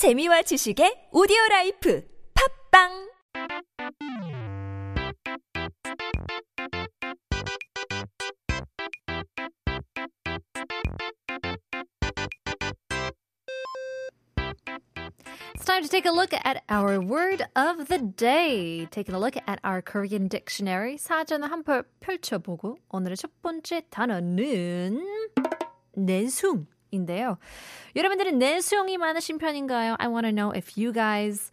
재미와 지식의 오디오 라이프 팝빵 It's time to take a look at our word of the day. Taking a look at our Korean dictionary. 사전을 한번 펼쳐보고 오늘의 첫 번째 단어는 내숭 인데요. 여러분들은 내숭이 많으신 편인가요? I want to know if you guys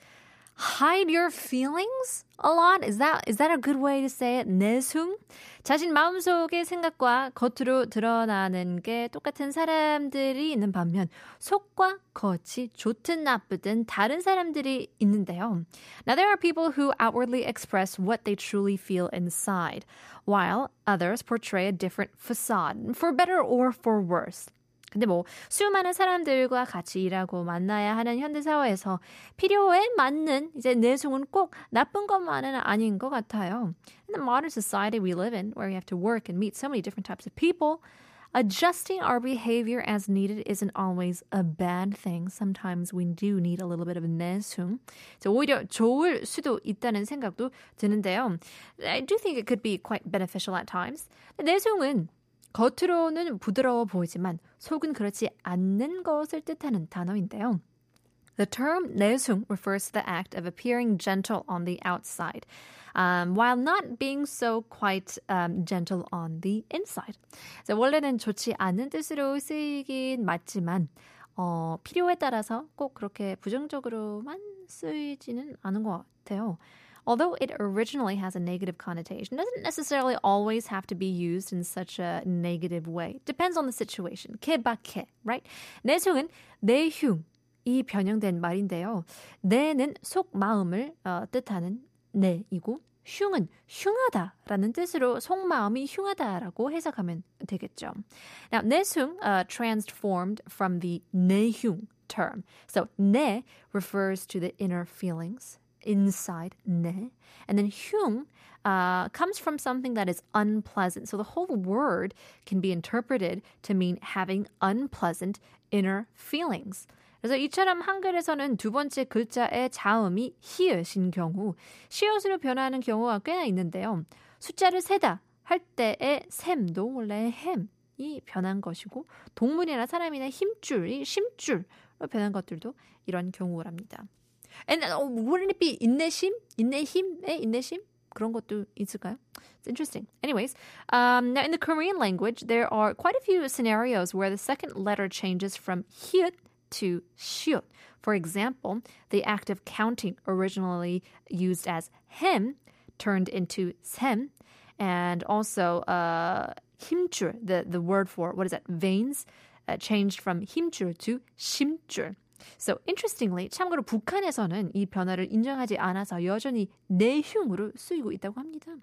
hide your feelings a lot. Is that is that a good way to say it? 내숭? 자신 마음속의 생각과 겉으로 드러나는 게 똑같은 사람들이 있는 반면 속과 겉이 좋든 나쁘든 다른 사람들이 있는데요. Now there are people who outwardly express what they truly feel inside, while others portray a different facade, for better or for worse. 근데 뭐 수많은 사람들과 같이 일하고 만나야 하는 현대 사회에서 필요에 맞는 이제 내숭은 꼭 나쁜 것만은 아닌 것 같아요. In the modern society we live in, where we have to work and meet so many different types of people, adjusting our behavior as needed isn't always a bad thing. Sometimes we do need a little bit of 내숭. 오히려 좋을 수도 있다는 생각도 드는데요. I do think it could be quite beneficial at times. 내숭은 겉으로는 부드러워 보이지만 속은 그렇지 않는 것을 뜻하는 단어인데요. The term 내숭 refers to the act of appearing gentle on the outside, um, while not being so quite um, gentle on the inside. 그래서 원래는 좋지 않은 뜻으로 쓰이긴 맞지만 어, 필요에 따라서 꼭 그렇게 부정적으로만 쓰이지는 않은 것 같아요. although it originally has a negative connotation, doesn't necessarily always have to be used in such a negative way. Depends on the situation. 개박해, right? 내숭은 내흉이 변형된 말인데요. 내는 속 마음을 어, 뜻하는 내이고 흉은 흉하다라는 뜻으로 속마음이 흉하다라고 해석하면 되겠죠. Now, 내숭 uh, transformed from the 내흉 term. So, 내 refers to the inner feelings. Inside 내. And then 흉 uh, comes from something that is unpleasant. So the whole word can be interpreted to mean having unpleasant inner feelings. 그래서 이처럼 한글에서는 두 번째 글자의 자음이 히읗인 경우 시옷으로 변하는 경우가 꽤나 있는데요. 숫자를 세다 할 때의 셈도 원래 햄이 변한 것이고 동물이나 사람이나 힘줄이 심줄로 변한 것들도 이런 경우랍니다. And uh, wouldn't it be 인내심? 인내힘의 인내심? 그런 것도 있을까요? It's interesting. Anyways, um, now in the Korean language, there are quite a few scenarios where the second letter changes from hyut to shiut. For example, the act of counting, originally used as hem, turned into sem, and also uh, 힘줄, the, the word for, what is that, veins, uh, changed from 힘줄 to 심줄. So interestingly, 참고로 북한에서는 이 변화를 인정하지 않아서 여전히 내흉으로 쓰이고 있다고 합니다.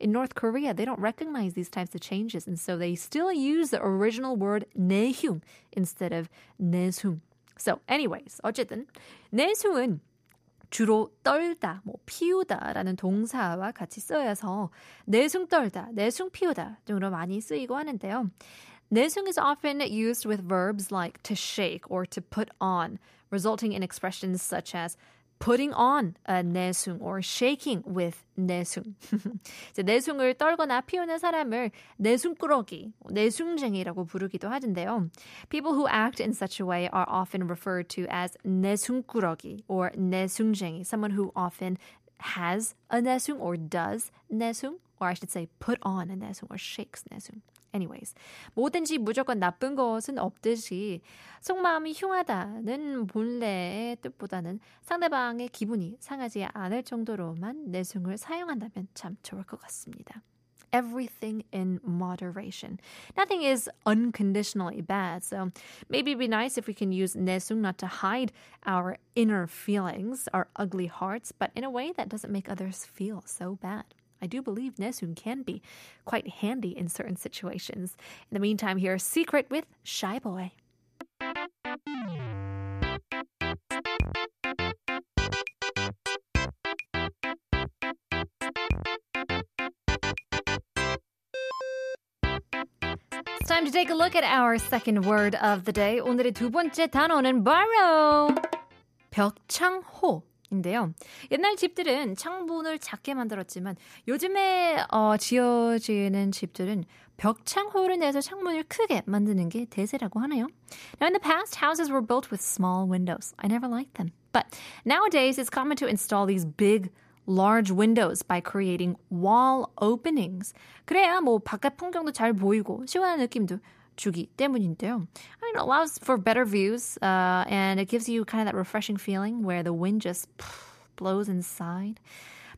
In North Korea, they don't recognize these types of changes, and so they still use the original word 내흉 instead of 내숭. So, anyways, 어쨌든 내숭은 주로 떨다, 뭐 피우다라는 동사와 같이 쓰여서 내숭 떨다, 내숭 피우다 등으로 많이 쓰이고 하는데요. 내숭 is often used with verbs like to shake or to put on, resulting in expressions such as putting on a 내숭 or shaking with 내숭. 내숭을 떨거나 피우는 사람을 내숭꾸러기, 내숭쟁이라고 부르기도 하던데요. People who act in such a way are often referred to as 내숭꾸러기 or 내숭쟁이, someone who often has a 내숭 or does 내숭, or I should say put on a 내숭 or shakes 내숭. Anyways, 뭐든지 무조건 나쁜 것은 없듯이 속마음이 흉하다는 본래의 뜻보다는 상대방의 기분이 상하지 않을 정도로만 내숭을 사용한다면 참 좋을 것 같습니다. Everything in moderation. Nothing is unconditionally bad, so maybe it'd be nice if we can use 내숭 not to hide our inner feelings, our ugly hearts, but in a way that doesn't make others feel so bad. I do believe Nesun can be quite handy in certain situations. In the meantime, here's Secret with Shy Boy. It's time to take a look at our second word of the day. 오늘의 두 번째 단어는 바로 벽창호 인데요. 옛날 집들은 창문을 작게 만들었지만 요즘에 어, 지어지는 집들은 벽창호를 내서 창문을 크게 만드는 게 대세라고 하네요. Now in the past, houses were built with small windows. I never liked them. But nowadays, it's common to install these big large windows by creating wall openings. 그래야 뭐 바깥 풍경도 잘 보이고 시원한 느낌도 주기 때문인데요. I mean, it allows for better views, uh, and it gives you kind of that refreshing feeling where the wind just blows inside.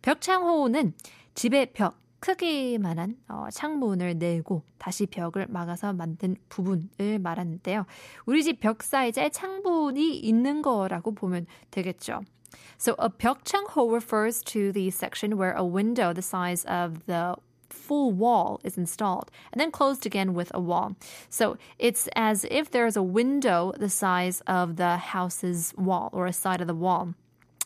벽창호는 집의 벽, 크기만한 어, 창문을 내고 다시 벽을 막아서 만든 부분을 말하는데요. 우리 집 벽 사이즈에 창문이 있는 거라고 보면 되겠죠. So a 벽창호 refers to the section where a window the size of the full wall is installed and then closed again with a wall. So it's as if there's a window the size of the house's wall or a side of the wall.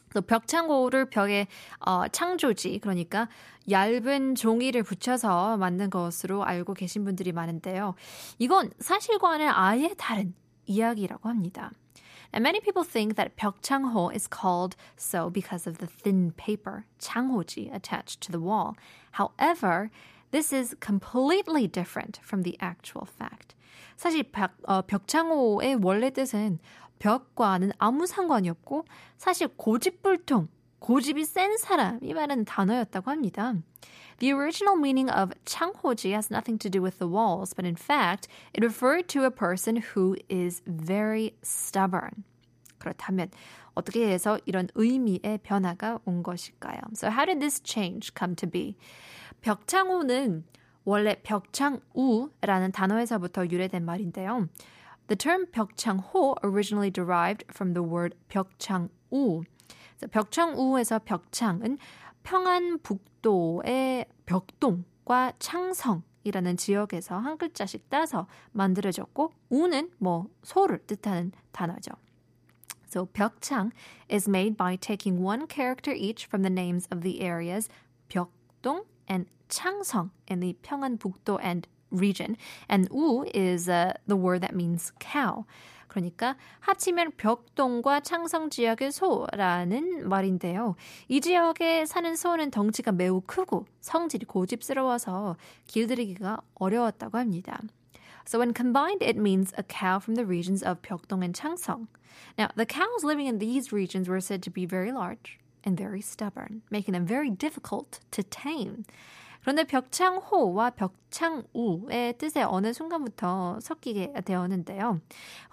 그 벽창고를 벽에 어, 창조지 그러니까 얇은 종이를 붙여서 만든 것으로 알고 계신 분들이 많은데요. 이건 사실과는 아예 다른 이야기라고 합니다. And many people think that 벽창호 is called so because of the thin paper, 창호지, attached to the wall. However, this is completely different from the actual fact. 사실 벽, 어, 벽창호의 원래 뜻은 벽과는 아무 상관이 없고 사실 고집불통, 고집이 센 사람이 말하는 단어였다고 합니다. The original meaning of 창호지 has nothing to do with the walls, but in fact, it referred to a person who is very stubborn. 그렇다면 어떻게 해서 이런 의미의 변화가 온 것일까요? So how did this change come to be? 벽창호는 원래 벽창우라는 단어에서부터 유래된 말인데요. The term 벽창호 originally derived from the word 벽창우. 벽창우에서 벽창은 평안북도의 벽동과 창성 이라는 지역에서 한 글자씩 따서 만들어졌고 우는 뭐 소를 뜻하는 단어죠. So 벽창 is made by taking one character each from the names of the areas 벽동 and 창성 in the 평안북도 and region. And 우 is uh, the word that means cow. 그러니까 합치면 벽동과 창성 지역의 소라는 말인데요. 이 지역에 사는 소는 덩치가 매우 크고 성질이 고집스러워서 길들이기가 어려웠다고 합니다. So when combined, it means a cow from the regions of Pyeongdong and Changsong. Now, the cows living in these regions were said to be very large and very stubborn, making them very difficult to tame. 그런데 벽창호와 벽창우의 뜻에 어느 순간부터 섞이게 되었는데요.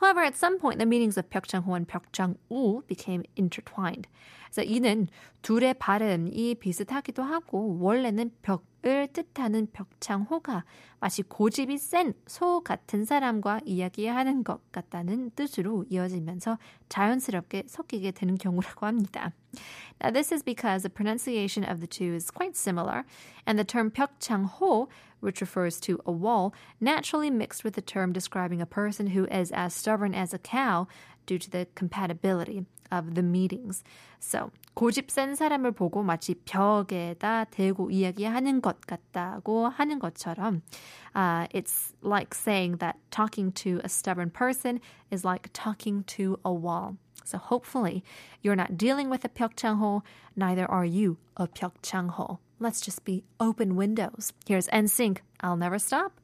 However, at some point, the meanings of 벽창호 and 벽창우 became intertwined. 그래서 이는 둘의 발음이 비슷하기도 하고 원래는 벽을 뜻하는 벽창호가 마치 고집이 센 소 같은 사람과 이야기하는 것 같다는 뜻으로 이어지면서 자연스럽게 섞이게 되는 경우라고 합니다. Now, this is because the pronunciation of the two is quite similar, and the term 벽창호, which refers to a wall, naturally mixed with the term describing a person who is as stubborn as a cow due to the compatibility of the meetings. So, 고집 센 사람을 보고 마치 벽에다 대고 이야기하는 것 같다고 하는 것처럼, uh, it's like saying that talking to a stubborn person is like talking to a wall. So hopefully you're not dealing with a 벽창호, neither are you a 벽창호. Let's just be open windows. Here's NSYNC, I'll Never Stop.